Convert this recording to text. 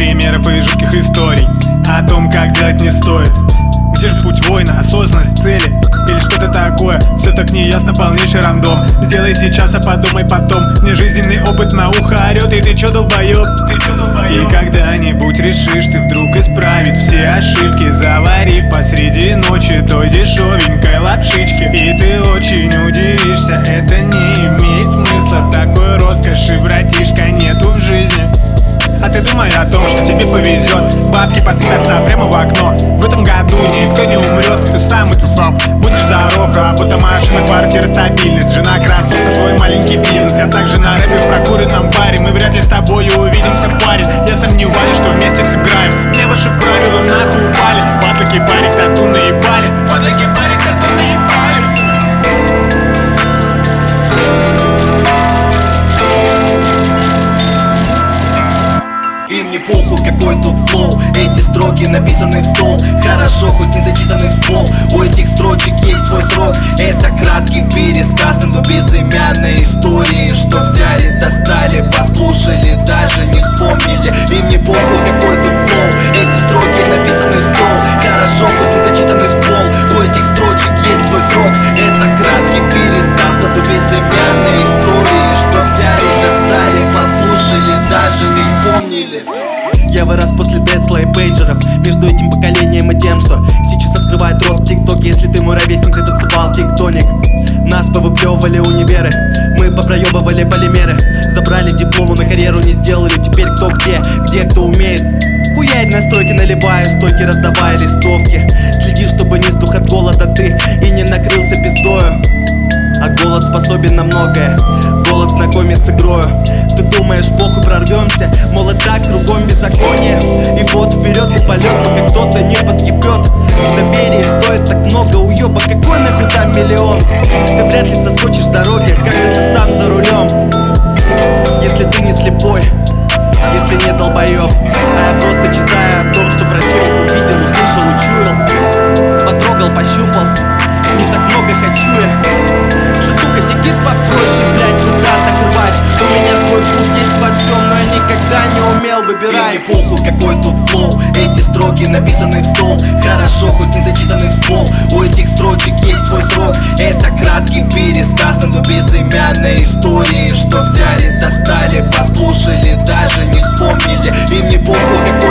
примеров и жутких историй О том, как делать не стоит. Где же путь воина, осознанность, цели Или что-то такое, все так неясно, полнейший рандом. Сделай сейчас, а подумай потом. Мне жизненный опыт на ухо орет И ты чё долбоёб? Ты чё долбоёб? И когда-нибудь решишь ты вдруг исправить все ошибки. Заварив посреди ночи той дешевенькой лапшички. И ты очень удивишься, это не имеет смысла. Такой роскоши, братишка, нету в жизни а ты думай о том, что тебе повезет. Бабки посыпятся прямо в окно. В этом году никто не умрет, ты сам и ты сам Будешь здоров, работа, машина, квартира, стабильность. Жена, красотка, свой маленький бизнес. Я также на рэпе в прокуренном баре. Мы вряд ли с тобой увидимся, парень. Я сомневаюсь, что вместе сыграем. Мне ваши правила нахуй упали. Батлыки, парик, похуй какой тут флоу? Эти строки написаны в стол Хорошо, хоть не зачитаны в ствол. У этих строчек есть свой срок. Это краткий пересказ, но безымянной истории Что взяли, достали, послушали, даже не вспомнили. Им не похуй я вырос после Децла и пейджеров. Между этим поколением и тем, что Сейчас открывает рот тикток. Если ты мой ровесник, ты танцевал тиктоник. Нас повыплевывали универы. Мы попроебывали полимеры. Забрали диплому на карьеру не сделали. Теперь кто где, где кто умеет? Хуярь настройки наливаю, стойки раздавая листовки. Следи, чтобы не сдух от голода ты И не накрылся пиздою голод способен на многое. Голод знакомит с игрою. Ты думаешь, похуй прорвемся? Мол, так кругом беззаконие. И вот вперед и полет, пока кто-то не подъебет Доверие стоит так много уеба Какой нахуй там миллион? Ты вряд ли соскочишь с дороги Когда ты сам за рулем. Если ты не слепой если не долбоеб какой тут флоу. Эти строки написаны в стол. Хорошо, хоть не зачитаны в ствол. У этих строчек есть свой срок. Это краткий пересказ, но безымянной истории Что взяли, достали, послушали, даже не вспомнили. И мне похуй, какой